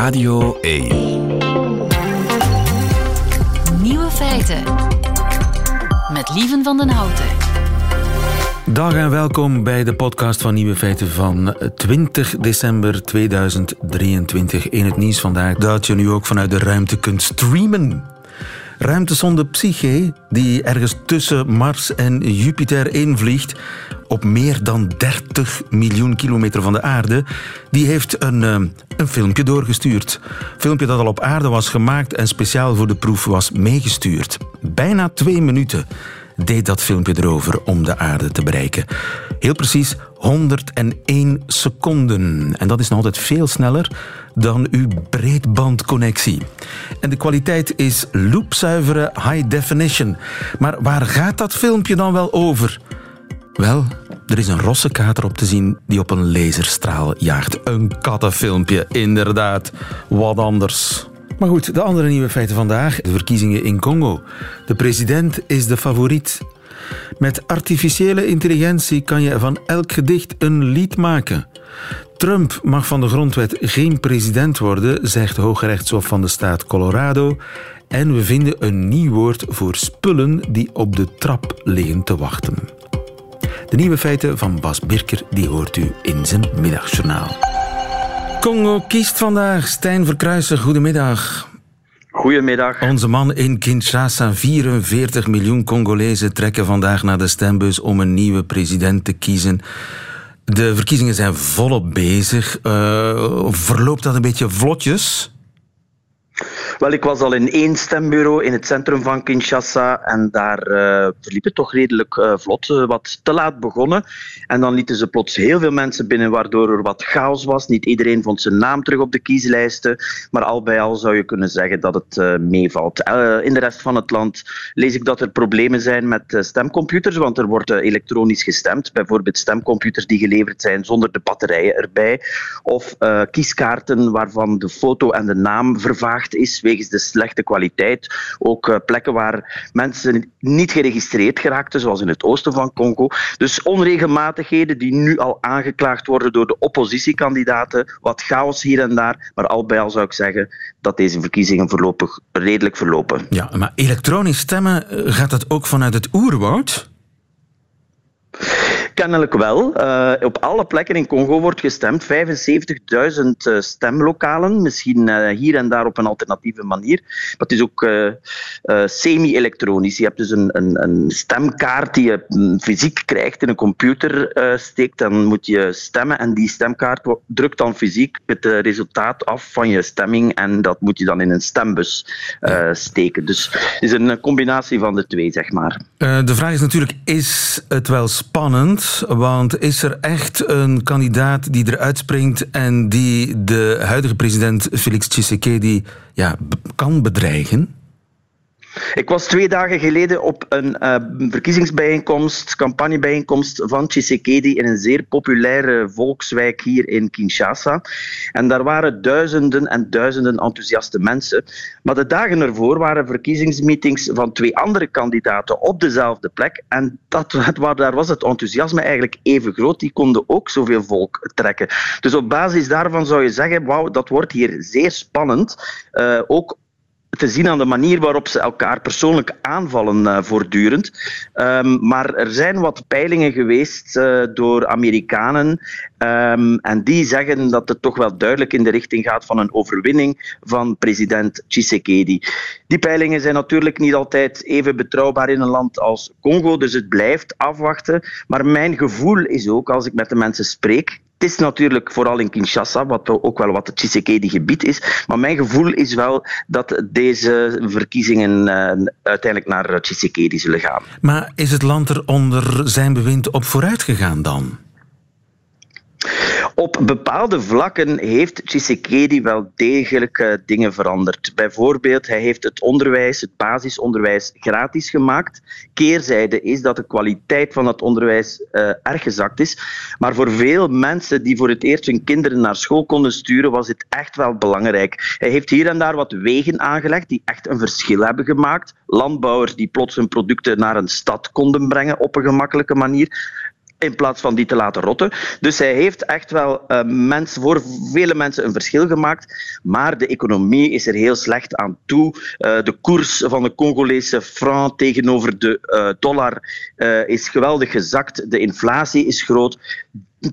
Radio 1. Nieuwe feiten. Met Lieven van den Houten. Dag en welkom bij de podcast van Nieuwe Feiten van 20 december 2023. In het nieuws vandaag dat je nu ook vanuit de ruimte kunt streamen. Ruimtesonde Psyche, die ergens tussen Mars en Jupiter invliegt, op meer dan 30 miljoen kilometer van de aarde, die heeft een, eh, een filmpje doorgestuurd. Een filmpje dat al op aarde was gemaakt en speciaal voor de proef was meegestuurd. Bijna twee minuten deed dat filmpje erover om de aarde te bereiken. Heel precies 101 seconden. En dat is nog altijd veel sneller dan uw breedbandconnectie. En de kwaliteit is loopzuivere high definition. Maar waar gaat dat filmpje dan wel over? Wel, er is een rosse kater op te zien die op een laserstraal jaagt. Een kattenfilmpje, inderdaad. Wat anders. Maar goed, de andere nieuwe feiten vandaag. De verkiezingen in Congo. De president is de favoriet. Met artificiële intelligentie kan je van elk gedicht een lied maken. Trump mag van de grondwet geen president worden, zegt de Hooggerechtshof van de staat Colorado. En we vinden een nieuw woord voor spullen die op de trap liggen te wachten. De nieuwe feiten van Bas Birker die hoort u in zijn middagjournaal. Congo kiest vandaag. Stijn Verkruijsen, goedemiddag. Goedemiddag. Onze man in Kinshasa, 44 miljoen Congolezen trekken vandaag naar de stembus om een nieuwe president te kiezen. De verkiezingen zijn volop bezig. Uh, verloopt dat een beetje vlotjes? Wel, ik was al in één stembureau in het centrum van Kinshasa en daar uh, verliep het toch redelijk uh, vlot. Uh, wat te laat begonnen. En dan lieten ze plots heel veel mensen binnen, waardoor er wat chaos was. Niet iedereen vond zijn naam terug op de kieslijsten. Maar al bij al zou je kunnen zeggen dat het meevalt. in de rest van het land lees ik dat er problemen zijn met stemcomputers, want er wordt elektronisch gestemd. Bijvoorbeeld stemcomputers die geleverd zijn zonder de batterijen erbij. Of kieskaarten waarvan de foto en de naam vervaagd is wegens de slechte kwaliteit. Ook uh, plekken waar mensen niet geregistreerd geraakten, zoals in het oosten van Congo. Dus onregelmatigheden die nu al aangeklaagd worden door de oppositiekandidaten. Wat chaos hier en daar. Maar al bij al zou ik zeggen dat deze verkiezingen voorlopig redelijk verlopen. Ja, maar elektronisch stemmen, eh, gaat dat ook vanuit het oerwoud? Kennelijk wel. Uh, op alle plekken in Congo wordt gestemd. 75.000 uh, stemlokalen. Misschien uh, hier en daar op een alternatieve manier. Maar het is ook uh, semi-elektronisch. Je hebt dus een, een, een, stemkaart die je mm, fysiek krijgt in een computer steekt. Dan moet je stemmen en die stemkaart drukt dan fysiek het resultaat af van je stemming. En dat moet je dan in een stembus steken. Dus het is een combinatie van de twee, zeg maar. de vraag is natuurlijk, is het wel spannend, want is er echt een kandidaat die eruit springt en die de huidige president Felix Tshisekedi ja, kan bedreigen? Ik was twee dagen geleden op een uh, verkiezingsbijeenkomst, campagnebijeenkomst van Tshisekedi in een zeer populaire volkswijk hier in Kinshasa. En daar waren duizenden en duizenden enthousiaste mensen. Maar de dagen ervoor waren verkiezingsmeetings van twee andere kandidaten op dezelfde plek. En dat, daar was het enthousiasme eigenlijk even groot. Die konden ook zoveel volk trekken. Dus op basis daarvan zou je zeggen, wauw, dat wordt hier zeer spannend. Uh, ook te zien aan de manier waarop ze elkaar persoonlijk aanvallen uh, voortdurend. Um, maar er zijn wat peilingen geweest uh, door Amerikanen um, en die zeggen dat het toch wel duidelijk in de richting gaat van een overwinning van president Tshisekedi. Die peilingen zijn natuurlijk niet altijd even betrouwbaar in een land als Congo, dus het blijft afwachten. Maar mijn gevoel is ook, als ik met de mensen spreek, het is natuurlijk vooral in Kinshasa, wat ook wel wat het Tshisekedi-gebied is. Maar mijn gevoel is wel dat deze verkiezingen uh, uiteindelijk naar Tshisekedi zullen gaan. Maar is het land er onder zijn bewind op vooruit gegaan dan? Op bepaalde vlakken heeft Tshisekedi wel degelijk uh, dingen veranderd. Bijvoorbeeld, hij heeft het onderwijs, het basisonderwijs, gratis gemaakt. Keerzijde is dat de kwaliteit van het onderwijs uh, erg gezakt is. Maar voor veel mensen die voor het eerst hun kinderen naar school konden sturen, was het echt wel belangrijk. Hij heeft hier en daar wat wegen aangelegd die echt een verschil hebben gemaakt. Landbouwers die plots hun producten naar een stad konden brengen op een gemakkelijke manier in plaats van die te laten rotten. Dus hij heeft echt wel uh, mensen, voor vele mensen een verschil gemaakt. Maar de economie is er heel slecht aan toe. Uh, de koers van de Congolese franc tegenover de uh, dollar is geweldig gezakt. De inflatie is groot.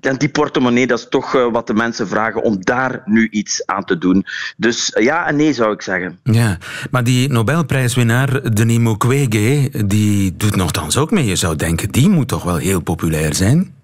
En die portemonnee, dat is toch wat de mensen vragen om daar nu iets aan te doen. Dus ja en nee, zou ik zeggen. Ja, maar die Nobelprijswinnaar Denis Mukwege, die doet nogthans ook mee. Je zou denken, die moet toch wel heel populair zijn?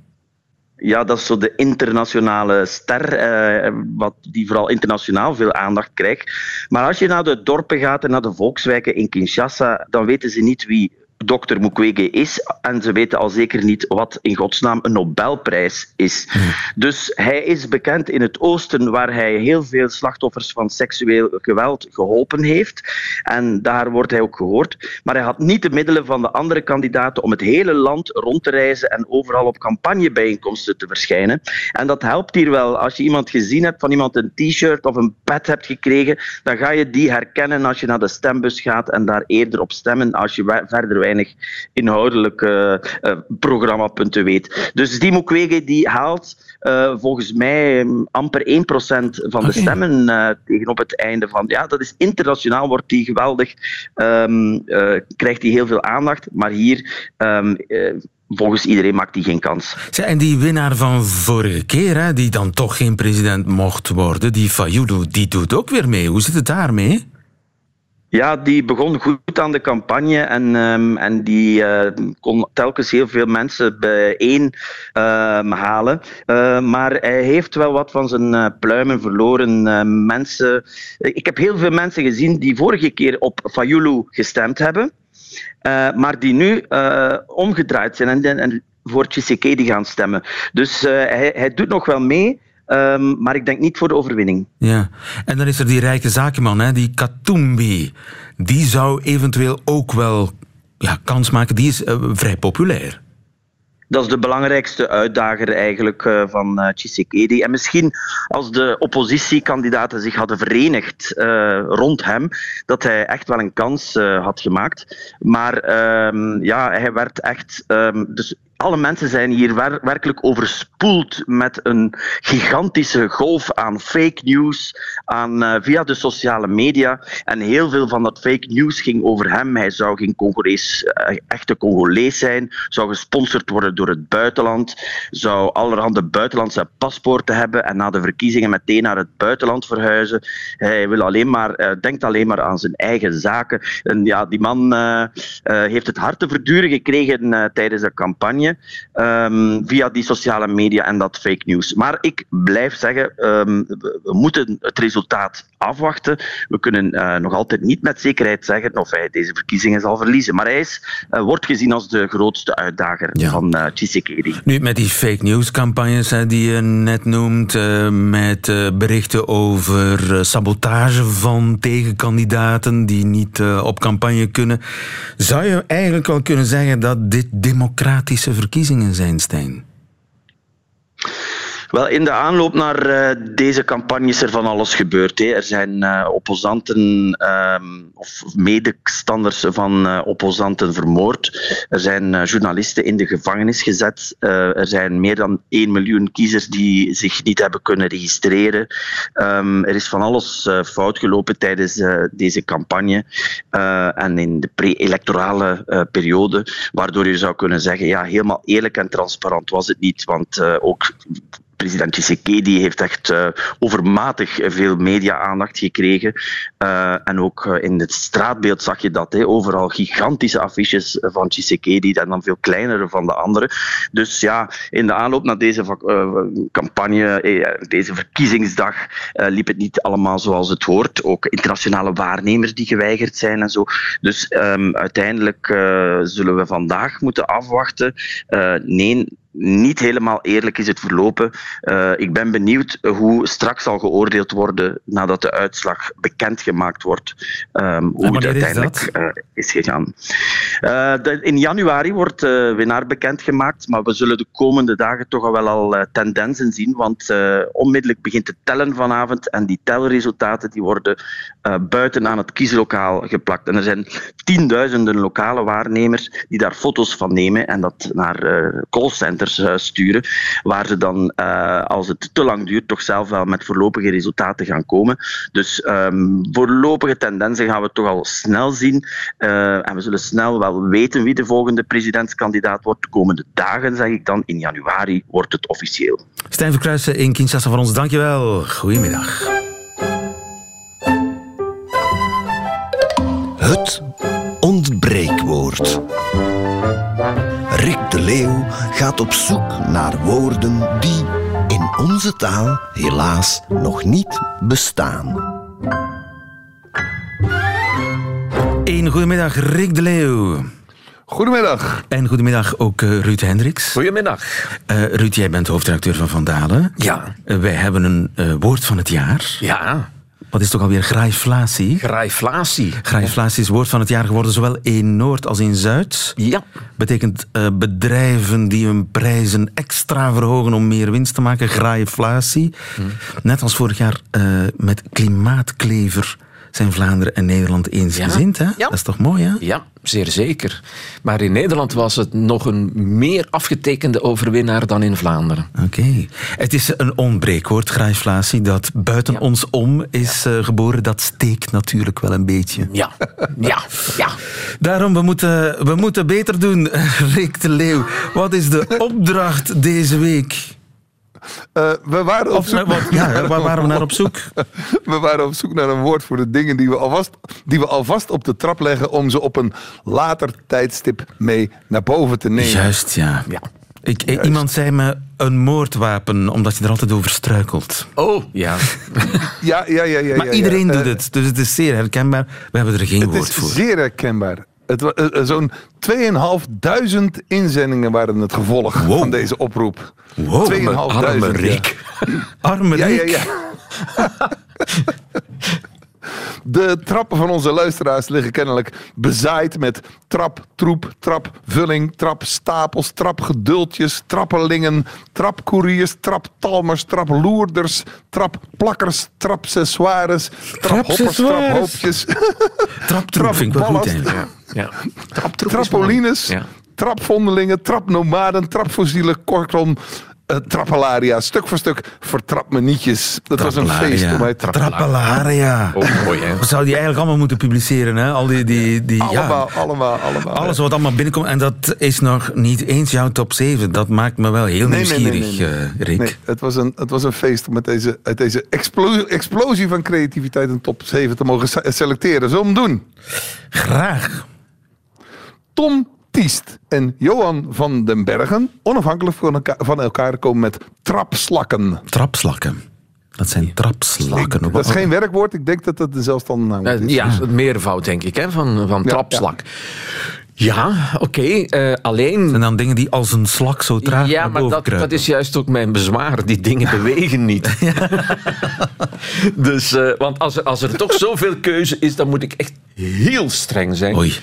Ja, dat is zo de internationale ster, eh, wat die vooral internationaal veel aandacht krijgt. Maar als je naar de dorpen gaat en naar de volkswijken in Kinshasa, dan weten ze niet wie dokter Mukwege is. En ze weten al zeker niet wat in godsnaam een Nobelprijs is. Dus hij is bekend in het oosten, waar hij heel veel slachtoffers van seksueel geweld geholpen heeft. En daar wordt hij ook gehoord. Maar hij had niet de middelen van de andere kandidaten om het hele land rond te reizen en overal op campagnebijeenkomsten te verschijnen. En dat helpt hier wel. Als je iemand gezien hebt, van iemand een t-shirt of een pet hebt gekregen, dan ga je die herkennen als je naar de stembus gaat en daar eerder op stemmen als je verder wijst weinig inhoudelijke uh, programmapunten weet. Dus die Mukwege die haalt uh, volgens mij um, amper 1% van de stemmen uh, tegenop het einde van. Ja, dat is internationaal, wordt die geweldig, um, krijgt hij heel veel aandacht. Maar hier um, volgens iedereen maakt hij geen kans. En die winnaar van vorige keer, hè, die dan toch geen president mocht worden, die Fayulu, die doet ook weer mee. Hoe zit het daarmee? Ja, die begon goed aan de campagne en, um, en die uh, kon telkens heel veel mensen bijeen uh, halen. Uh, maar hij heeft wel wat van zijn uh, pluimen verloren. mensen, ik heb heel veel mensen gezien die vorige keer op Fayulu gestemd hebben, maar die nu omgedraaid zijn en, en voor Tshisekedi gaan stemmen. Dus hij, hij doet nog wel mee. Um, maar ik denk niet voor de overwinning. Ja, en dan is er die rijke zakenman, hè, die Katumbi. Die zou eventueel ook wel ja, kans maken. Die is uh, vrij populair. Dat is de belangrijkste uitdager eigenlijk uh, van uh, Tshisekedi. En misschien als de oppositiekandidaten zich hadden verenigd uh, rond hem, dat hij echt wel een kans had gemaakt. Maar ehm, ja, hij werd echt. Um, dus alle mensen zijn hier wer werkelijk overspoeld met een gigantische golf aan fake news aan, uh, via de sociale media. En heel veel van dat fake news ging over hem. Hij zou geen Congolees, uh, echte Congolees zijn, zou gesponsord worden door het buitenland, zou allerhande buitenlandse paspoorten hebben en na de verkiezingen meteen naar het buitenland verhuizen. Hij wil alleen maar, uh, denkt alleen maar aan zijn eigen zaken. En ja, die man heeft het hard te verduren gekregen tijdens de campagne um, via die sociale media en dat fake news. Maar ik blijf zeggen, um, we moeten het resultaat afwachten. We kunnen uh, nog altijd niet met zekerheid zeggen of hij deze verkiezingen zal verliezen. Maar hij is, uh, wordt gezien als de grootste uitdager ja. van uh, Tshisekedi. Nu, met die fake news campagnes hè, die je net noemt, met berichten over sabotage van tegenkandidaten die niet op campagne kunnen, zou je eigenlijk wel kunnen zeggen dat dit democratische verkiezingen zijn, Stijn? Wel, in de aanloop naar uh, deze campagne is er van alles gebeurd. Hè. Er zijn uh, opposanten um, of medestanders van uh, opposanten vermoord. Er zijn journalisten in de gevangenis gezet. er zijn meer dan 1 miljoen kiezers die zich niet hebben kunnen registreren. Um, er is van alles fout gelopen tijdens deze campagne en in de pre-electorale periode, waardoor je zou kunnen zeggen, ja, helemaal eerlijk en transparant was het niet, want ook president Tshisekedi heeft echt uh, overmatig veel media-aandacht gekregen. Uh, en ook uh, in het straatbeeld zag je dat. Hè, overal gigantische affiches van Tshisekedi en dan veel kleinere van de anderen. Dus ja, in de aanloop naar deze campagne, deze verkiezingsdag, liep het niet allemaal zoals het hoort. Ook internationale waarnemers die geweigerd zijn en zo. Dus um, uiteindelijk zullen we vandaag moeten afwachten. nee, niet helemaal eerlijk is het verlopen. Uh, ik ben benieuwd hoe straks zal geoordeeld worden nadat de uitslag bekendgemaakt wordt. Um, hoe het uiteindelijk is, uh, is gegaan. Uh, de, in januari wordt de winnaar bekendgemaakt, maar we zullen de komende dagen toch al wel al tendensen zien, want onmiddellijk begint het tellen vanavond en die telresultaten die worden buiten aan het kieslokaal geplakt. En er zijn tienduizenden lokale waarnemers die daar foto's van nemen en dat naar callcenters centers uh, sturen, waar ze dan, als het te lang duurt, toch zelf wel met voorlopige resultaten gaan komen. Dus um, voorlopige tendensen gaan we toch al snel zien. en we zullen snel wel weten wie de volgende presidentskandidaat wordt. De komende dagen, zeg ik dan, in januari wordt het officieel. Stijn Verkruijsen in Kinshasa van ons, dankjewel. Goedemiddag. Het ontbreekwoord. De Leeuw gaat op zoek naar woorden die in onze taal helaas nog niet bestaan. Een goedemiddag, Rick de Leeuw. Goedemiddag. En goedemiddag ook uh, Ruud Hendricks. Goedemiddag. Uh, Ruud, jij bent hoofdredacteur van Vandalen. Ja. Uh, wij hebben een woord van het jaar. Ja. Wat is toch alweer graaiflatie? Graaiflatie. Graaiflatie is woord van het jaar geworden, zowel in Noord als in Zuid. Ja. Betekent uh, bedrijven die hun prijzen extra verhogen om meer winst te maken. Graaiflatie. Net als vorig jaar uh, met klimaatklever zijn Vlaanderen en Nederland eensgezind. Ja. Hè? Ja. Dat is toch mooi, hè? Ja, zeer zeker. Maar in Nederland was het nog een meer afgetekende overwinnaar dan in Vlaanderen. Oké. Het is een onbreekwoord, graaiflatie, dat buiten ons om is uh, geboren. Dat steekt natuurlijk wel een beetje. Ja, ja, ja. Daarom, we moeten, we moeten beter doen, Rick de Leeuw. Wat is de opdracht deze week? Uh, we waren op zoek wat, ja, waar waren we naar op zoek? we waren op zoek naar een woord voor de dingen die we, alvast, die we alvast op de trap leggen om ze op een later tijdstip mee naar boven te nemen. Juist, ja. ja. Ik, Juist. Iemand zei me een moordwapen, omdat je er altijd over struikelt. Oh, ja. ja, ja, ja, ja. Maar iedereen doet het, dus het is zeer herkenbaar. We hebben er geen woord voor. Het is zeer herkenbaar. Zo'n 2.500 inzendingen waren het gevolg wow. van deze oproep. Wow, 2.500. arme Rick. Arme ja, Rick. ja, ja. De trappen van onze luisteraars liggen kennelijk bezaaid met trap, troep, trapvulling, trapstapels, trapgeduldjes, trappelingen, trapcouriers, traptalmers, traploerders, trapplakkers, trapcessoires, traphoppers, traphoopjes, traptroep vind ik wel goed. Ja. Trappolines, ja. trapvondelingen, trapnomaden, trapfossielen, kortom, uh, trappelaria. Stuk voor stuk vertrap me nietjes. Dat was een feest voor mij. Trappelaria. Oh, mooi, hè? We zouden die eigenlijk allemaal moeten publiceren. Hè? Al die, die, die, allemaal, ja, allemaal, allemaal. Alles wat allemaal binnenkomt. En dat is nog niet eens jouw top 7. Dat maakt me wel heel nee, nieuwsgierig, nee, nee, nee. Uh, Rick. Nee, het, was een, het was een feest om met deze, uit deze explosie, explosie van creativiteit een top 7 te mogen selecteren. Zullen we hem doen? Graag. Tom Tiest en Johan van den Bergen onafhankelijk van elkaar, van elkaar komen met trapslakken. Trapslakken. Dat zijn trapslakken. Ik, dat is geen werkwoord. Ik denk dat dat de zelfstandige naam is. Ja, het meervoud denk ik, hè, van, van trapslak. Ja, ja oké. Okay. Uh, alleen... En dan dingen die als een slak zo traag Ja, maar dat, dat, is juist ook mijn bezwaar. Die dingen bewegen niet. dus, uh, want als er, als er toch zoveel keuze is, dan moet ik echt heel streng zijn. Oei.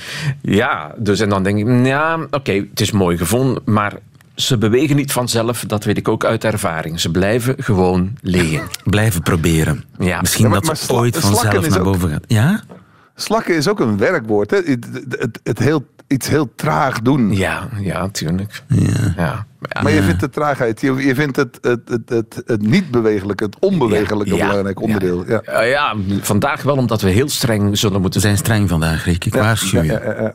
Ja, dus en dan denk ik, ja, oké, okay, het is mooi gevonden, maar ze bewegen niet vanzelf, dat weet ik ook uit ervaring. Ze blijven gewoon liggen. Blijven proberen. Ja. Misschien ja, maar, dat ze ooit vanzelf naar boven ook, gaat. Ja? Slakken is ook een werkwoord. Hè? Het, het, het heel, iets heel traag doen. Ja, ja, tuurlijk. Ja. ja. Maar je vindt de traagheid, je, je vindt het, het, het, het, het niet-bewegelijke, het onbewegelijke ja, belangrijk onderdeel. Ja. Ja. ja, vandaag wel omdat we heel streng zullen moeten zijn. streng vandaag, Rick. Ik waarschuw je.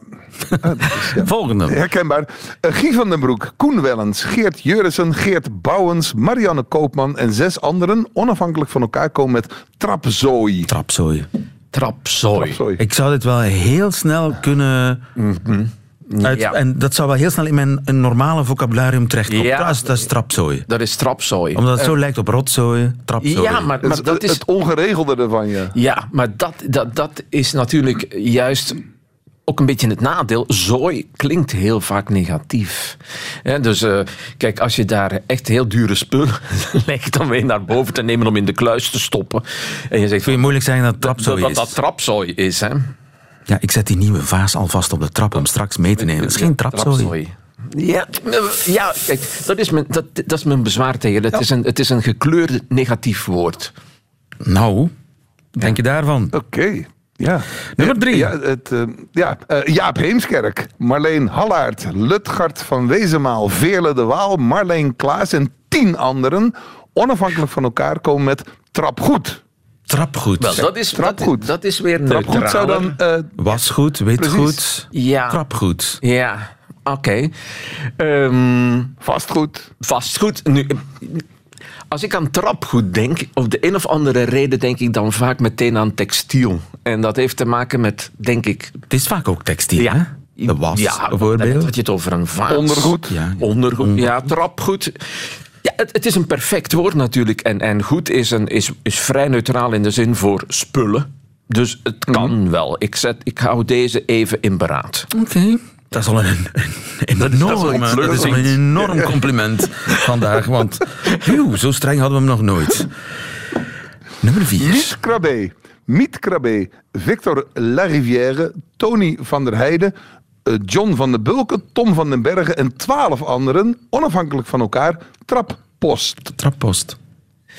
Volgende. Herkenbaar. Uh, Guy van den Broek, Koen Wellens, Geert Jurissen, Geert Bouwens, Marianne Koopman en zes anderen onafhankelijk van elkaar komen met trapzooi. Trapzooi. Trapzooi. trapzooi. Ik zou dit wel heel snel kunnen... Mm -hmm. Uit, ja. En dat zou wel heel snel in mijn een normale vocabularium terechtkomen. Ja. Dat, is, dat is trapzooi. Dat is trapzooi. Omdat het zo Uh, lijkt op rotzooi, trapzooi. Ja, maar, dat is... Het ongeregelde ervan, ja. Ja, maar dat, dat, dat is natuurlijk juist ook een beetje het nadeel. Zooi klinkt heel vaak negatief. Ja, dus uh, kijk, als je daar echt heel dure spullen legt dan weer naar boven te nemen om in de kluis te stoppen. En je zegt, Kun je moeilijk zeggen dat het trapzooi dat, is? dat dat trapzooi is, hè? Ja, ik zet die nieuwe vaas alvast op de trap om straks mee te nemen. Het is geen trapzooi. Ja, ja kijk, dat is mijn, dat, dat is mijn bezwaar tegen. Het, ja. is een, het is een gekleurd negatief woord. Nou, denk je daarvan? Oké. Okay. Ja. Nummer drie. Ja, het, uh, ja uh, Jaap Heemskerk, Marleen Hallaert, Lutgard van Wezenmaal, Veerle de Waal, Marleen Klaas en tien anderen onafhankelijk van elkaar komen met Trapgoed. Trapgoed. Wel, dat is, Trapgoed. Dat, dat is weer neutraal. Trapgoed zou dan... Uh, Wasgoed, witgoed, ja. trapgoed. Ja, oké. Okay. Um, vastgoed. Vastgoed. Nu, als ik aan trapgoed denk, op de een of andere reden denk ik dan vaak meteen aan textiel. En dat heeft te maken met, denk ik... Het is vaak ook textiel, ja. hè? De was, ja, bijvoorbeeld. had je het over een vaas. Ondergoed. Ja, ondergoed. Ja, trapgoed. Ja, het, het, is een perfect woord natuurlijk. En, en goed is, een, is, is vrij neutraal in de zin voor spullen. Dus het kan mhm. wel. Ik, zet, ik hou deze even in beraad. Oké. Dat is al een, een, enorm, dat is een enorm compliment vandaag. Want zo streng hadden we hem nog nooit. Nummer vier. Miet Krabbe. Miet Krabbe. Victor Larivière. Tony van der Heijden. Eh, John van den Bulken. Tom van den Bergen. En twaalf anderen, onafhankelijk van elkaar, Trappost. Trappost.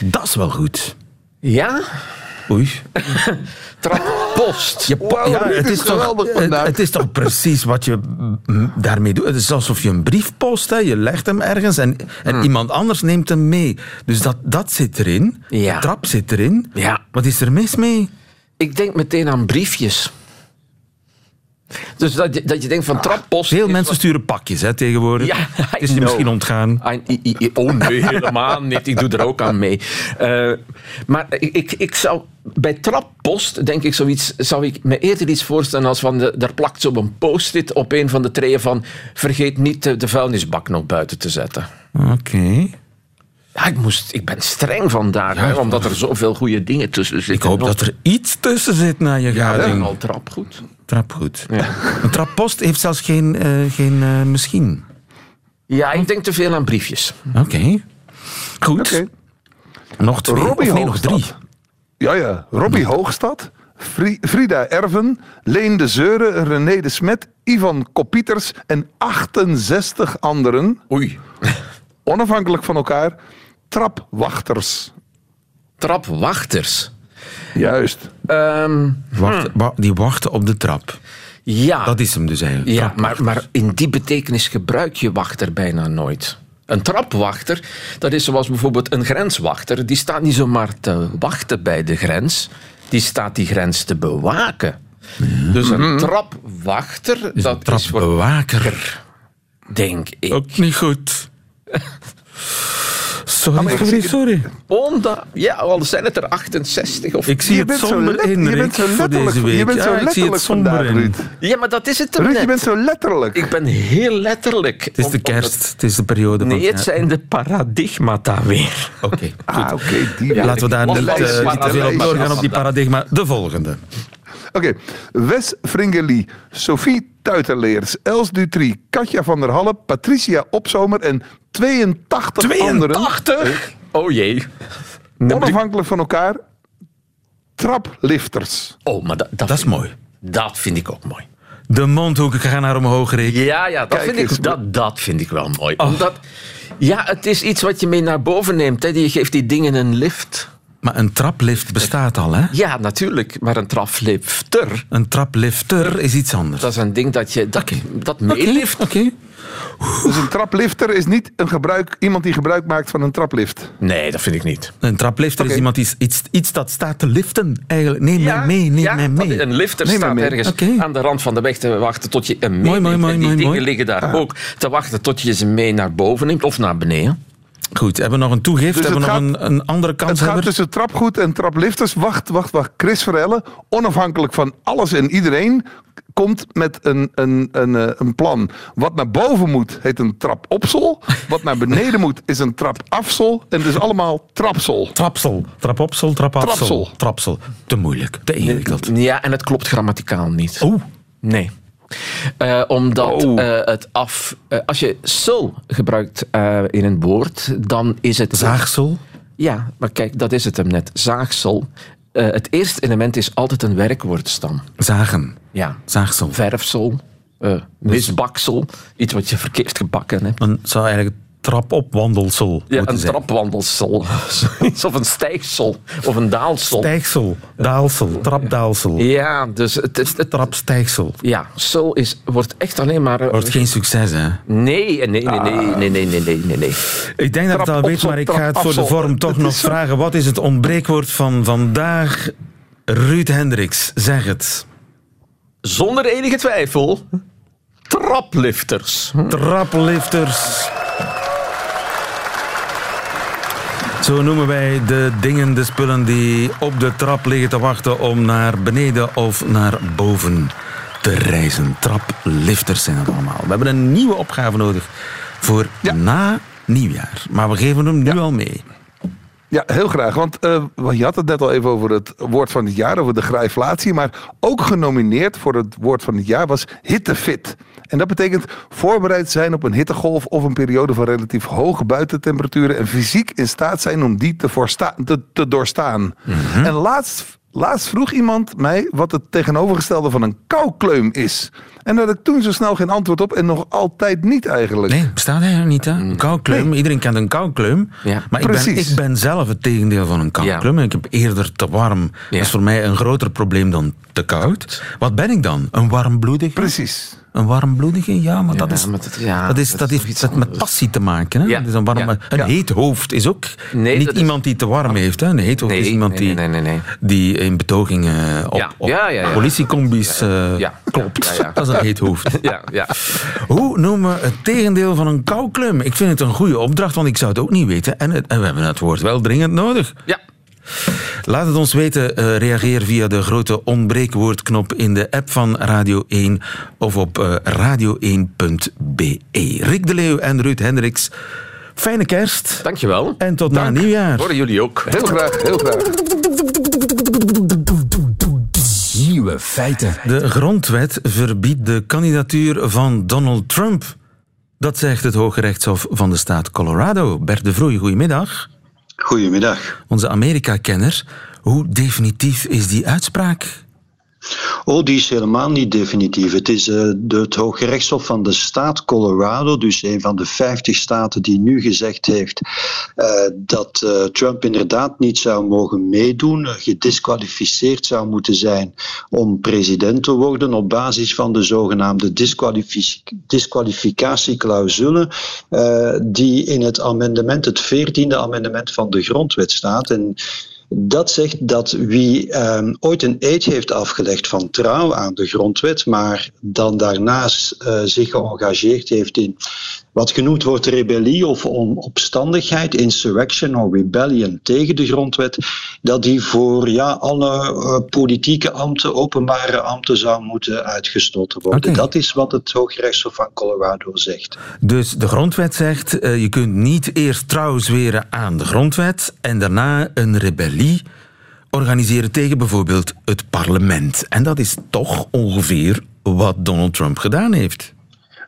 Dat is wel goed. Ja? Oei. Trappost. ja, het, is toch, het, is toch precies wat je daarmee doet. Het is alsof je een brief post, hè. je legt hem ergens en, en hmm. iemand anders neemt hem mee. Dus dat, dat zit erin. Ja. Trap zit erin. Ja. Wat is er mis mee? Ik denk meteen aan briefjes. Dus dat je, dat je denkt van trappost... Veel mensen sturen pakjes hè, tegenwoordig. Ja, is je misschien ontgaan. oh nee, helemaal niet. Ik doe er ook aan mee. Uh, maar ik, ik zou... Bij trappost denk ik zoiets... Zou ik me eerder iets voorstellen als van... De, daar plakt zo een post-it op een van de treien van... Vergeet niet de, de vuilnisbak nog buiten te zetten. Oké. Ja, ik, moest, ik ben streng vandaag, hè, omdat er zoveel goede dingen tussen zitten. Ik hoop dat er iets tussen zit na je gading. Ja, al trapgoed. Trapgoed. Ja. Een trappost heeft zelfs geen, uh, geen uh, misschien. Ja, ik denk te veel aan briefjes. Oké. Okay. Goed. Okay. Nog twee, Robbie nee, nog drie. Ja, ja. Robbie Hoogstad, Frida Erven, Leen de Zeuren, René de Smet, Ivan Kopieters en 68 anderen. Oei. Onafhankelijk van elkaar trapwachters. Trapwachters? Juist. Um, Wacht, die wachten op de trap. Ja. Dat is hem dus eigenlijk. Ja, maar, maar in die betekenis gebruik je wachter bijna nooit. Een trapwachter, dat is zoals bijvoorbeeld een grenswachter. Die staat niet zomaar te wachten bij de grens. Die staat die grens te bewaken. Dus een mhm. trapwachter, dus dat een is bewaker. Denk ik. Ook niet goed. Sorry, ah, sorry, sorry. Onda, ja, al zijn het er 68. Of... Ik zie het somber in, Je bent zo letterlijk, je bent zo letterlijk vandaag, Ruud. Ja, maar dat is het Ruud, je bent zo letterlijk. Ik ben heel letterlijk. Het is de kerst, het is de periode. Nee, het zijn de paradigmata weer. Oké, ah, oké. Laten we daar niet uh, te veel op doorgaan op die paradigma. De volgende. Oké, Wes Fringeli, Sophie Tuiterleers, Els Dutrie, Katja van der Halle, Patricia Opzomer en 82, 82? anderen. Oh jee. Onafhankelijk van elkaar. Traplifters. Oh, maar dat, dat, is mooi. Dat vind ik ook mooi. De mondhoeken gaan naar omhoog rekenen. Ja, ja dat, vind ik, dat, dat vind ik wel mooi. Oh. Omdat, ja, het is iets wat je mee naar boven neemt. Hè. Je geeft die dingen een lift. Maar een traplift bestaat al, hè? Ja, natuurlijk. Maar een traplifter... Een traplifter is iets anders. Dat is een ding dat je... Dat, okay. dat meelift. Oké. Dus een traplifter is niet een gebruik, iemand die gebruik maakt van een traplift? Nee, dat vind ik niet. Een traplifter is iemand die iets, iets dat staat te liften. Eigenlijk. Neem mij mee, neem mij mee. Een lifter staat ergens aan de rand van de weg te wachten tot je hem meeneemt. Mooi, mooi, en die dingen liggen daar ah. ook te wachten tot je ze mee naar boven neemt of naar beneden. Goed, hebben we nog een toegift? Dus hebben we nog een, een, andere kans? Het gaat tussen trapgoed en traplifters. Wacht, wacht, wacht. Chris Verelle, onafhankelijk van alles en iedereen, komt met een, een, een, eh, een plan. Wat naar boven moet, heet een trapopsel. Wat naar beneden moet, is een trapafsel. En het is allemaal trapsel. Trapsel. Trapopsel, trapafsel. Trapsel. Trapsel. Te moeilijk, te ingewikkeld. Ja, en het klopt grammaticaal niet. Oeh. Nee. Uh, omdat oh. uh, het af. Uh, als je sul gebruikt in een woord, dan is het. Zaagsel? Ja, maar kijk, dat is het hem net. Zaagsel. het eerste element is altijd een werkwoordstam. Zagen. Ja. Zaagsel. Verfsel. misbaksel. Iets wat je verkeerd gebakken hebt. Dan zou eigenlijk trapopwandelsel. Ja, een zijn. trapwandelsel. Of een stijgsel. Of een daalsel. Stijgsel, daalsel, trapdaalsel, Ja, dus het is... Het, trapstijgsel. ja, sul is, wordt echt alleen maar... eh, Wordt geen succes, hè? Nee, nee, nee, nee, nee, nee, nee, nee, nee, nee. Ik denk dat ik het al weet, maar ik ga het voor de vorm toch nog vragen. Wat is het ontbreekwoord van vandaag? Ruud Hendricks, zeg het. Zonder enige twijfel. Traplifters. Traplifters. Zo noemen wij de dingen, de spullen die op de trap liggen te wachten om naar beneden of naar boven te reizen. Traplifters zijn het allemaal. We hebben een nieuwe opgave nodig voor Ja. na nieuwjaar. Maar we geven hem nu al mee. Ja, heel graag. Want eh, je had het net al even over het woord van het jaar, over de grijflatie. Maar ook genomineerd voor het woord van het jaar was hittefit. En dat betekent voorbereid zijn op een hittegolf of een periode van relatief hoge buitentemperaturen. En fysiek in staat zijn om die te, voorsta- te, te doorstaan. En laatst, laatst vroeg iemand mij wat het tegenovergestelde van een koukleum is. En daar had ik toen zo snel geen antwoord op en nog altijd niet eigenlijk. Nee, bestaat eigenlijk niet, hè? Een koukleum. Iedereen kent een koukleum. Ja. Maar ik ben, ik ben zelf het tegendeel van een koukleum. Ik heb eerder te warm. Ja. Dat is voor mij een groter probleem dan te koud. Wat ben ik dan? Een warmbloedige? Precies. Een warmbloedige? Ja, maar dat Ja, is... maar dat- ja, dat, is, dat dat, is heeft iets met, met passie te maken. Hè? Ja. Het is een warme, Ja. een Ja. heet hoofd is ook Nee, niet dat iemand die te warm heeft. Hè? Een heet hoofd Nee, is iemand nee, die, die in betogingen op, Ja. op Ja, ja, ja. politiecombi's eh, Ja. klopt. Ja, ja. Dat is een heet hoofd. Ja, ja. Hoe noemen we het tegendeel van een koukleum? Ik vind het een goede opdracht, want ik zou het ook niet weten. En, het- en we hebben het woord wel dringend nodig. Ja. Laat het ons weten. eh, reageer via de grote onbreekwoordknop in de app van Radio 1 of op eh, radio1.be. Rick de Leeuw en Ruud Hendricks, fijne kerst. Dankjewel. En tot na Dank. nieuwjaar. Voor jullie ook. Heel graag, heel graag. Nieuwe feiten. De grondwet verbiedt de kandidatuur van Donald Trump. Dat zegt het Hoge Rechtshof van de staat Colorado. Bert de Vroei, goedemiddag. Goedemiddag. Onze Amerika-kenner. Hoe definitief is die uitspraak? Oh, die is helemaal niet definitief. Het is eh, het Hooggerechtshof van de staat Colorado, dus een van de 50 staten die nu gezegd heeft eh, dat eh, Trump inderdaad niet zou mogen meedoen, gedisqualificeerd zou moeten zijn om president te worden op basis van de zogenaamde disqualific- disqualificatieclausule die in het amendement, het 14e amendement van de grondwet staat. En dat zegt dat wie ehm, ooit een eed heeft afgelegd van trouw aan de grondwet, maar dan daarnaast eh, zich geëngageerd heeft in wat genoemd wordt rebellie of opstandigheid, insurrection of rebellion tegen de grondwet, dat die voor ja, alle eh, politieke ambten, openbare ambten zou moeten uitgestoten worden. Dat is wat het Hooggerechtshof van Colorado zegt. Dus de grondwet zegt, eh, je kunt niet eerst trouw zweren aan de grondwet en daarna een rebellie organiseren tegen bijvoorbeeld het parlement. En dat is toch ongeveer wat Donald Trump gedaan heeft.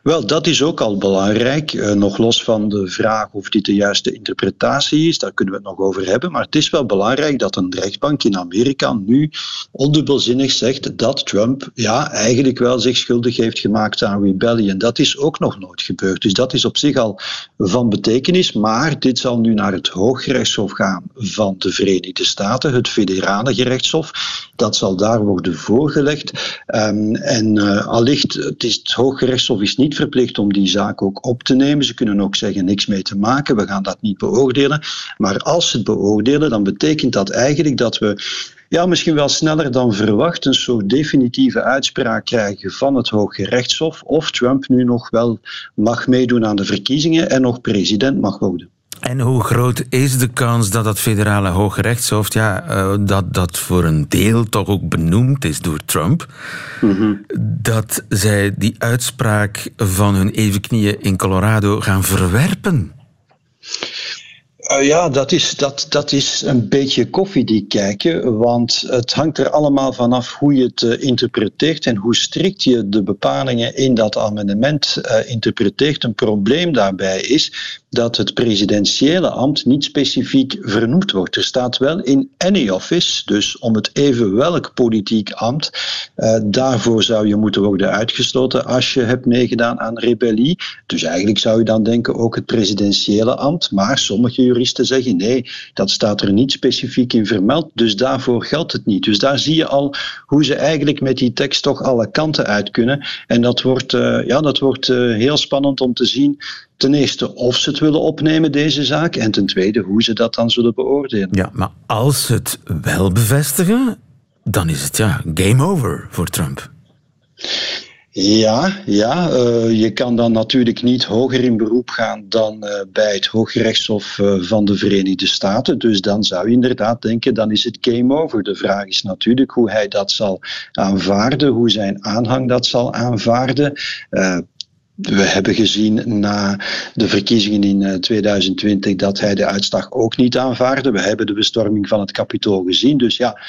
Wel, dat is ook al belangrijk. Eh, nog los van de vraag of dit de juiste interpretatie is, daar kunnen we het nog over hebben. Maar het is wel belangrijk dat een rechtbank in Amerika nu ondubbelzinnig zegt dat Trump ja, eigenlijk wel zich schuldig heeft gemaakt aan rebellion. Dat is ook nog nooit gebeurd. Dus dat is op zich al van betekenis. Maar dit zal nu naar het Hooggerechtshof gaan van de Verenigde Staten, het federale gerechtshof. Dat zal daar worden voorgelegd. Ehm, en eh, allicht, het, is, het Hooggerechtshof is niet verplicht om die zaak ook op te nemen. Ze kunnen ook zeggen niks mee te maken, we gaan dat niet beoordelen. Maar als ze het beoordelen, dan betekent dat eigenlijk dat we ja, misschien wel sneller dan verwacht een soort definitieve uitspraak krijgen van het Hooggerechtshof of Trump nu nog wel mag meedoen aan de verkiezingen en nog president mag worden. En hoe groot is de kans dat dat federale Hoge Rechtshof, ja, eh, dat dat voor een deel toch ook benoemd is door Trump, dat zij die uitspraak van hun evenknieën in Colorado gaan verwerpen? Uh, ja, dat is, dat, dat is een beetje koffiedik kijken, want het hangt er allemaal vanaf hoe je het uh, interpreteert en hoe strikt je de bepalingen in dat amendement uh, interpreteert. Een probleem daarbij is dat het presidentiële ambt niet specifiek vernoemd wordt. Er staat wel in any office, dus om het even welk politiek ambt, uh, daarvoor zou je moeten worden uitgesloten als je hebt meegedaan aan rebellie. Dus eigenlijk zou je dan denken ook het presidentiële ambt, maar sommige juristen zeggen nee, dat staat er niet specifiek in vermeld, dus daarvoor geldt het niet. Dus daar zie je al hoe ze eigenlijk met die tekst toch alle kanten uit kunnen. En dat wordt, uh, ja, dat wordt uh, heel spannend om te zien ten eerste of ze het willen opnemen, deze zaak, en ten tweede hoe ze dat dan zullen beoordelen. Ja, maar als ze het wel bevestigen, dan is het ja, game over voor Trump. Ja, ja uh, je kan dan natuurlijk niet hoger in beroep gaan dan uh, bij het Hooggerechtshof uh, van de Verenigde Staten. Dus dan zou je inderdaad denken, dan is het game over. De vraag is natuurlijk hoe hij dat zal aanvaarden, hoe zijn aanhang dat zal aanvaarden we hebben gezien na de verkiezingen in 2020 dat hij de uitslag ook niet aanvaarde. We hebben de bestorming van het kapitool gezien. Dus ja,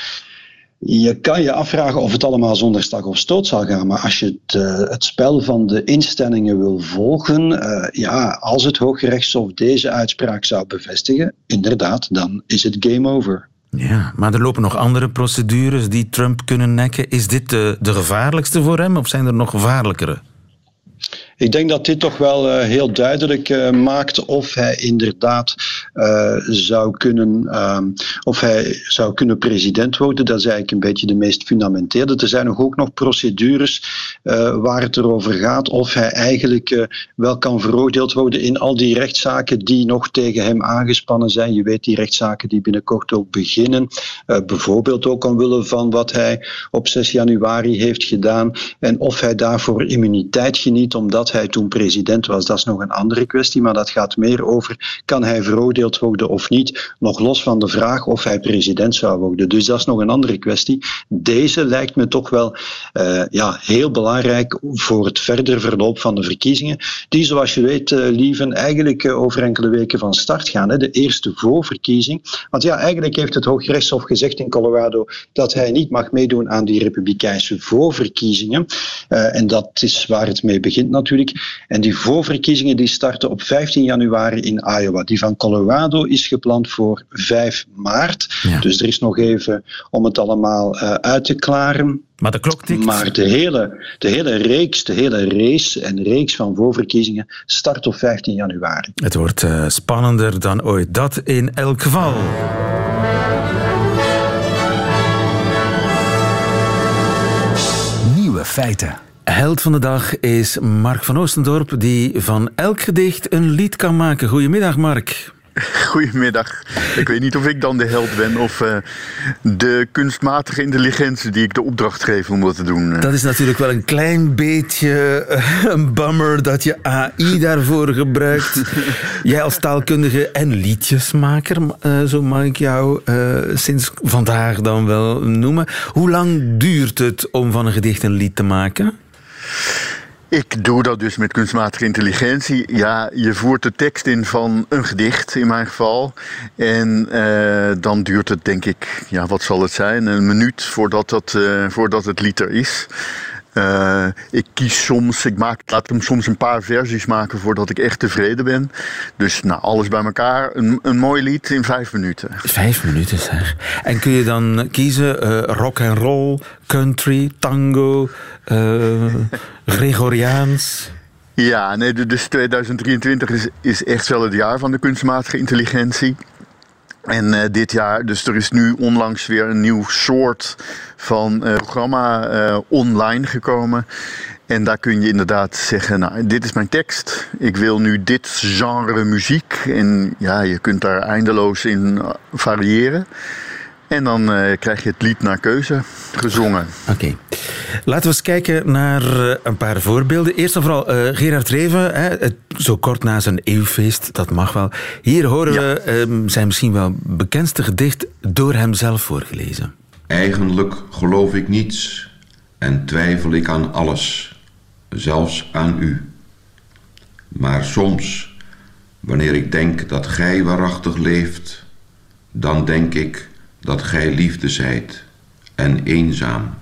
je kan je afvragen of het allemaal zonder stak of stoot zal gaan. Maar als je het, uh, het spel van de instellingen wil volgen, uh, ja, als het Hooggerechtshof deze uitspraak zou bevestigen, inderdaad, dan is het game over. Ja, maar er lopen nog andere procedures die Trump kunnen nekken. Is dit de gevaarlijkste voor hem of zijn er nog gevaarlijkere? Ik denk dat dit toch wel uh, heel duidelijk uh, maakt of hij inderdaad uh, zou kunnen, of hij zou kunnen president worden. Dat is eigenlijk een beetje de meest fundamentele. Er zijn ook nog procedures waar het erover gaat of hij eigenlijk wel kan veroordeeld worden in al die rechtszaken die nog tegen hem aangespannen zijn. Je weet die rechtszaken die binnenkort ook beginnen. bijvoorbeeld ook omwille van wat hij op 6 januari heeft gedaan. En of hij daarvoor immuniteit geniet omdat hij toen president was, dat is nog een andere kwestie, maar dat gaat meer over kan hij veroordeeld worden of niet, nog los van de vraag of hij president zou worden. Dus dat is nog een andere kwestie. Deze lijkt me toch wel uh, ja, heel belangrijk voor het verder verloop van de verkiezingen, die zoals je weet, uh, Lieven, eigenlijk uh, over enkele weken van start gaan. Hè, de eerste voorverkiezing. Want ja, eigenlijk heeft het Hooggerechtshof gezegd in Colorado dat hij niet mag meedoen aan die republikeinse voorverkiezingen. en dat is waar het mee begint natuurlijk. En die voorverkiezingen die starten op 15 januari in Iowa. Die van Colorado is gepland voor 5 maart. Ja. Dus er is nog even om het allemaal uh, uit te klaren. Maar de klok tikt. Maar de hele, de hele reeks, de hele race en reeks van voorverkiezingen start op 15 januari. Het wordt uh, spannender dan ooit. Dat in elk geval. Nieuwe feiten. Held van de dag is Mark van Oostendorp, die van elk gedicht een lied kan maken. Goedemiddag, Mark. Goedemiddag. Ik weet niet of ik dan de held ben of uh, de kunstmatige intelligentie die ik de opdracht geef om dat te doen. Dat is natuurlijk wel een klein beetje uh, een bummer dat je AI daarvoor gebruikt. Jij als taalkundige en liedjesmaker, uh, zo mag ik jou sinds vandaag dan wel noemen. Hoe lang duurt het om van een gedicht een lied te maken? Ik doe dat dus met kunstmatige intelligentie. Ja, je voert de tekst in van een gedicht in mijn geval. En uh, dan duurt het denk ik, ja wat zal het zijn, een minuut voordat, dat, uh, voordat het lied er is. Uh, ik kies soms, ik maak, laat hem soms een paar versies maken voordat ik echt tevreden ben. Dus nou, alles bij elkaar, een, een mooi lied in vijf minuten. Vijf minuten zeg. En kun je dan kiezen uh, rock and roll, country, tango, uh, Gregoriaans? Ja, nee, dus 2023 is, is echt wel het jaar van de kunstmatige intelligentie. En uh, dit jaar, dus er is nu onlangs weer een nieuw soort van uh, programma uh, online gekomen. En daar kun je inderdaad zeggen, nou, dit is mijn tekst. Ik wil nu dit genre muziek. En ja, je kunt daar eindeloos in variëren. En dan uh, krijg je het lied naar keuze gezongen. Oké. Okay. Laten we eens kijken naar uh, een paar voorbeelden. Eerst en vooral uh, Gerard Reven, hè, het, zo kort na zijn eeuwfeest, dat mag wel. Hier horen ja. we um, zijn misschien wel bekendste gedicht door hem zelf voorgelezen. Eigenlijk geloof ik niets en twijfel ik aan alles, zelfs aan u. Maar soms, wanneer ik denk dat gij waarachtig leeft, dan denk ik dat gij liefde zijt en eenzaam,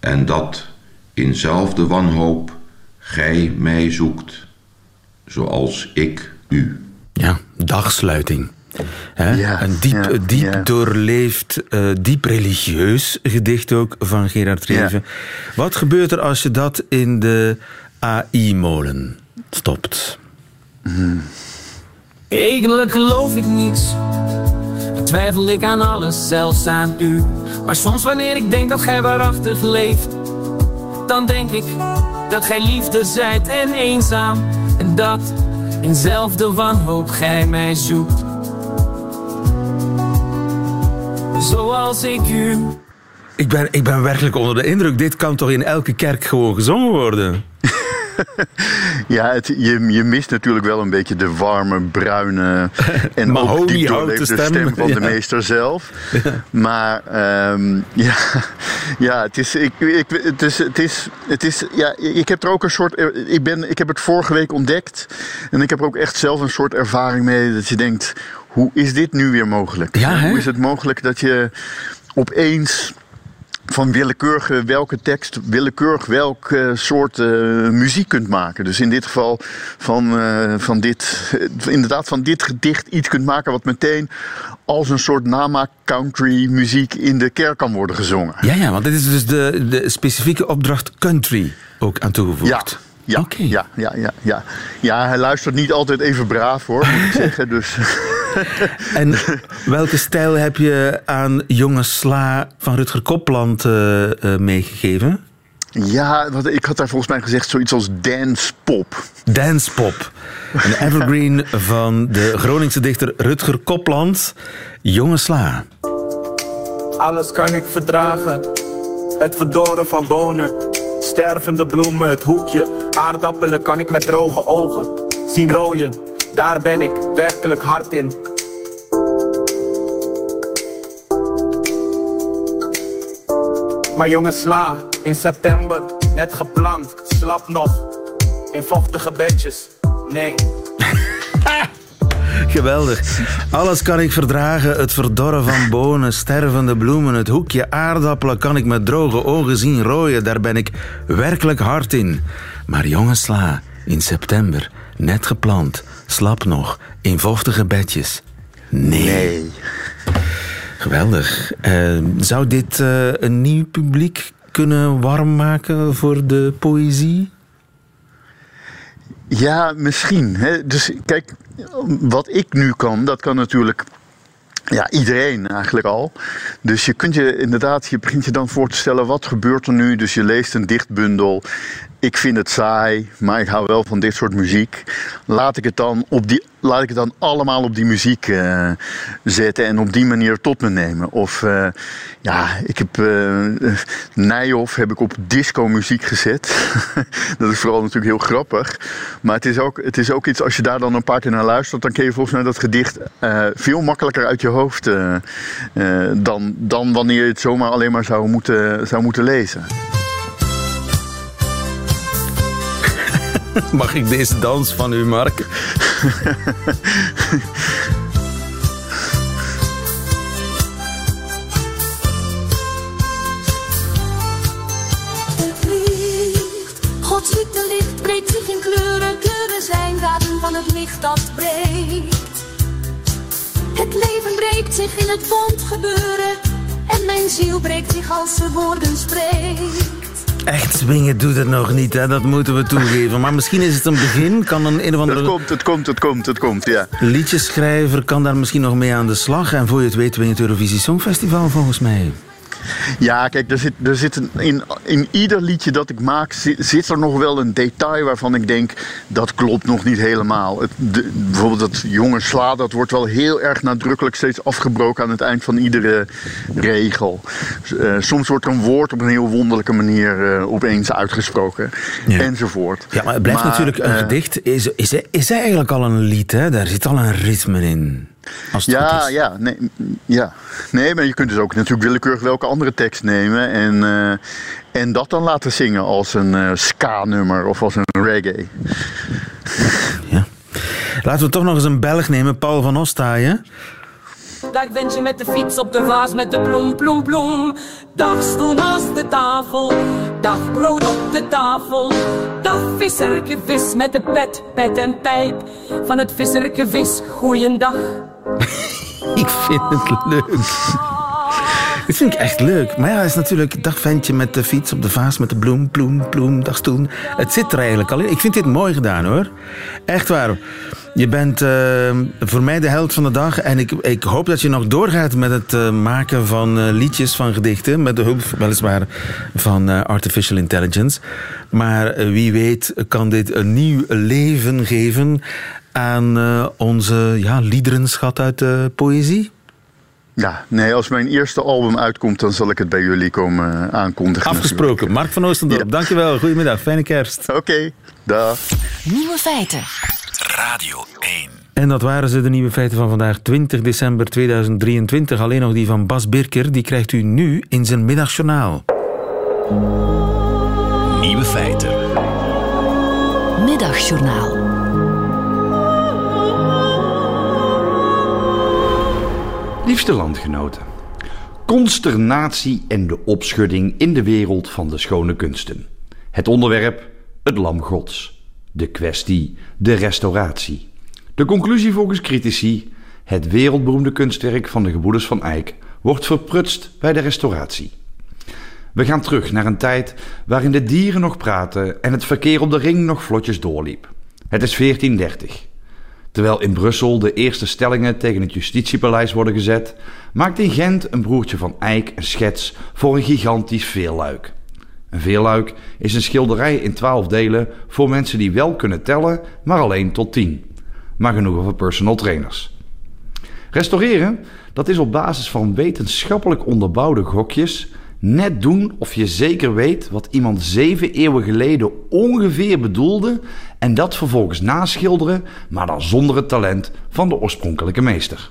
en dat in zelfde wanhoop gij mij zoekt, zoals ik u. Ja, dagsluiting. Hè? Ja, een diep, ja, diep ja. doorleefd, eh, diep religieus gedicht ook van Gerard Reven. Wat gebeurt er als je dat in de AI-molen stopt? Eigenlijk geloof ik niets. Twijfel ik aan alles, zelfs aan u. Maar soms wanneer ik denk dat gij waarachtig leeft, dan denk ik dat gij liefde zijt en eenzaam. En dat in zelfde wanhoop gij mij zoekt. Zoals ik u. Ik ben, ik ben werkelijk onder de indruk. Dit kan toch in elke kerk gewoon gezongen worden? Ja, het, je, je mist natuurlijk wel een beetje de warme, bruine en ook Mahoniehouten diep doorleefde stem. stem, van de meester zelf. Maar ehm, ja, ja, het is, ik, ik, het is, het is, het is, ja, ik heb er ook een soort, ik, ben, ik heb het vorige week ontdekt en ik heb er ook echt zelf een soort ervaring mee dat je denkt, hoe is dit nu weer mogelijk? Ja? Hoe is het mogelijk dat je opeens van willekeurige welke tekst, willekeurig welke soort eh, muziek kunt maken. Dus in dit geval van, eh, van dit, eh, inderdaad van dit gedicht iets kunt maken wat meteen als een soort namaak country muziek in de kerk kan worden gezongen. Ja, ja, want dit is dus de, de specifieke opdracht country ook aan toegevoegd. Ja. Ja, ja, ja, ja, ja. ja, hij luistert niet altijd even braaf hoor, moet ik zeggen. Dus En welke stijl heb je aan Jonge Sla van Rutger Kopland eh, eh, meegegeven? ja, wat, ik had daar volgens mij gezegd zoiets als dance pop. Dancepop. Een evergreen van de Groningse dichter Rutger Kopland. Jonge Sla. Alles kan ik verdragen. Het verdoren van bonen. Stervende bloemen, het hoekje. Aardappelen kan ik met droge ogen zien rooien. Daar ben ik werkelijk hard in. Maar jongen sla, in september, net geplant, slap nog. In vochtige bedjes, nee. Geweldig. Alles kan ik verdragen. Het verdorren van bonen, stervende bloemen, het hoekje aardappelen kan ik met droge ogen zien rooien. Daar ben ik werkelijk hard in. Maar jonge sla, in september, net geplant, slap nog, in vochtige bedjes. Nee. Nee. Geweldig. Eh, zou dit eh, een nieuw publiek kunnen warm maken voor de poëzie? Ja, misschien. Hè. Dus kijk, wat ik nu kan, dat kan natuurlijk ja, iedereen eigenlijk al. Dus je kunt je inderdaad, je begint je dan voor te stellen, wat gebeurt er nu? Dus je leest een dichtbundel. Ik vind het saai, maar ik hou wel van dit soort muziek. Laat ik het dan, op die, laat ik het dan allemaal op die muziek eh, zetten en op die manier tot me nemen. Of eh, ja, ik heb eh Nijhoff heb ik op disco muziek gezet. dat is vooral natuurlijk heel grappig. Maar het is, ook, het is ook iets, als je daar dan een paar keer naar luistert, dan kun je volgens mij dat gedicht veel makkelijker uit je hoofd dan, dan wanneer je het zomaar alleen maar zou moeten, zou moeten lezen. Mag ik deze dans van u? Het licht, Gods licht breekt zich in kleuren. Kleuren zijn daden van het licht dat breekt. Het leven breekt zich in het bond gebeuren. En mijn ziel breekt zich als ze woorden spreekt. Echt zwingen doet het nog niet, hè? dat moeten we toegeven. Maar misschien is het een begin. Kan een, een of Het andere komt, het komt, het komt, het komt, ja. liedjeschrijver kan daar misschien nog mee aan de slag. En voor je het weet win je het Eurovisie Songfestival volgens mij. Ja, kijk, er zit, er zit een, in, in ieder liedje dat ik maak zit, zit er nog wel een detail waarvan ik denk dat klopt nog niet helemaal. Het, de- bijvoorbeeld dat jonge sla, dat wordt wel heel erg nadrukkelijk steeds afgebroken aan het eind van iedere regel. Eh, soms wordt er een woord op een heel wonderlijke manier eh, opeens uitgesproken, Ja. enzovoort. Ja, maar het blijft natuurlijk een eh, gedicht. Is, is, is eigenlijk al een lied, hè? Daar zit al een ritme in. Ja, ja, nee, ja. Nee, maar je kunt dus ook natuurlijk willekeurig welke andere tekst nemen en, eh, en dat dan laten zingen als een eh, ska-nummer of als een reggae. Laten we toch nog eens een Belg nemen, Paul van Ostaaien. Dag ventje met de fiets op de vaas met de bloem, bloem, bloem. Dag stoel naast de tafel. Dag brood op de tafel. Dag visserke vis met de pet, pet en pijp. Van het visserke vis, goeiedag. Ik vind het leuk. Dit vind ik echt leuk. Maar ja, het is natuurlijk dag ventje met de fiets op de vaas met de bloem, bloem, bloem, dag stoen. Het zit er eigenlijk al in. Ik vind dit mooi gedaan hoor. Echt waar. Je bent eh, voor mij de held van de dag. En ik, ik hoop dat je nog doorgaat met het eh, maken van eh, liedjes, van gedichten. Met de hulp weliswaar van artificial intelligence. Maar wie weet kan dit een nieuw leven geven aan onze ja, liederenschat uit de poëzie. Ja, nee, als mijn eerste album uitkomt, dan zal ik het bij jullie komen eh, aankondigen. Afgesproken. Mark van Oostendorp, dankjewel. Goedemiddag, fijne kerst. Oké, dag. Nieuwe feiten. Radio 1. En dat waren ze, de nieuwe feiten van vandaag, 20 december 2023. Alleen nog die van Bas Birker, die krijgt u nu in zijn middagjournaal. Nieuwe feiten. Middagjournaal. Liefste landgenoten. Consternatie en de opschudding in de wereld van de schone kunsten. Het onderwerp: het lam gods. De kwestie: de restauratie. De conclusie volgens critici: het wereldberoemde kunstwerk van de gebroeders van Eyck wordt verprutst bij de restauratie. We gaan terug naar een tijd waarin de dieren nog praten en het verkeer op de ring nog vlotjes doorliep. Het is 1430. Terwijl in Brussel de eerste stellingen tegen het justitiepaleis worden gezet, maakt in Gent een broertje van Eyck een schets voor een gigantisch veerluik. Een veerluik is een schilderij in twaalf delen voor mensen die wel kunnen tellen, maar alleen tot tien. Maar genoeg voor personal trainers. Restaureren, dat is op basis van wetenschappelijk onderbouwde gokjes net doen of je zeker weet wat iemand zeven eeuwen geleden ongeveer bedoelde en dat vervolgens naschilderen, maar dan zonder het talent van de oorspronkelijke meester.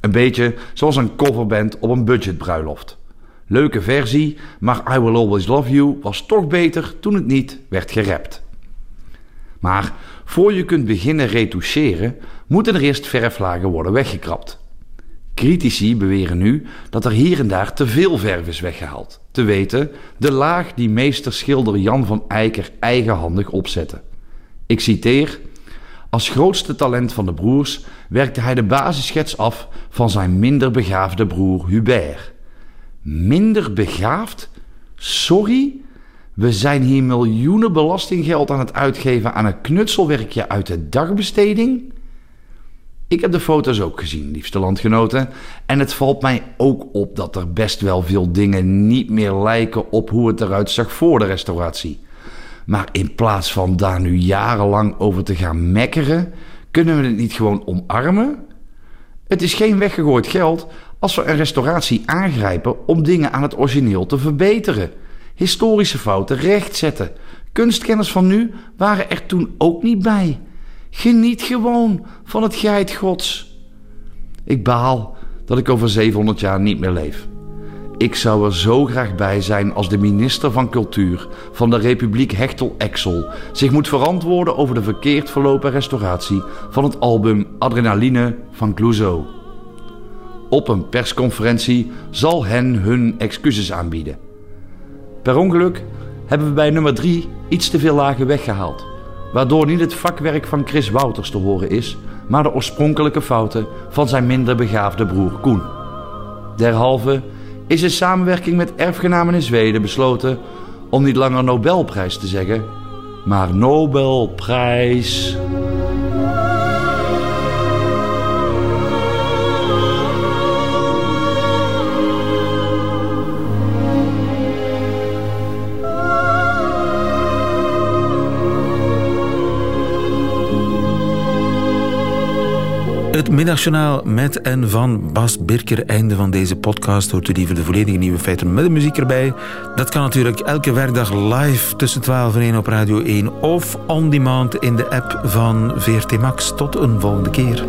Een beetje zoals een coverband op een budgetbruiloft. Leuke versie, maar I Will Always Love You was toch beter toen het niet werd gerapt. Maar voor je kunt beginnen retoucheren, moeten er eerst verflagen worden weggekrapt. Critici beweren nu dat er hier en daar te veel verf is weggehaald. Te weten, de laag die meester schilder Jan van Eyck eigenhandig opzette. Ik citeer: Als grootste talent van de broers werkte hij de basisschets af van zijn minder begaafde broer Hubert. Minder begaafd? Sorry? We zijn hier miljoenen belastinggeld aan het uitgeven aan een knutselwerkje uit de dagbesteding? Ik heb de foto's ook gezien, liefste landgenoten. En het valt mij ook op dat er best wel veel dingen niet meer lijken op hoe het eruit zag voor de restauratie. Maar in plaats van daar nu jarenlang over te gaan mekkeren, kunnen we het niet gewoon omarmen? Het is geen weggegooid geld als we een restauratie aangrijpen om dingen aan het origineel te verbeteren. Historische fouten rechtzetten. Kunstkenners van nu waren er toen ook niet bij. Geniet gewoon van het geit gods. Ik baal dat ik over 700 jaar niet meer leef. Ik zou er zo graag bij zijn als de minister van Cultuur van de Republiek Hechtel-Exel zich moet verantwoorden over de verkeerd verlopen restauratie van het album Adrenaline van Clouseau. Op een persconferentie zal hen hun excuses aanbieden. Per ongeluk hebben we bij nummer 3 iets te veel lagen weggehaald waardoor niet het vakwerk van Chris Wouters te horen is, maar de oorspronkelijke fouten van zijn minder begaafde broer Koen. Derhalve is in samenwerking met erfgenamen in Zweden besloten om niet langer Nobelprijs te zeggen, maar Nobelprijs. Het middagjournaal met en van Bas Birker. Einde van deze podcast. Hoort u liever de volledige nieuwe feiten met de muziek erbij. Dat kan natuurlijk elke werkdag live tussen 12 en 1 op Radio 1 of on demand in de app van VRT Max. Tot een volgende keer.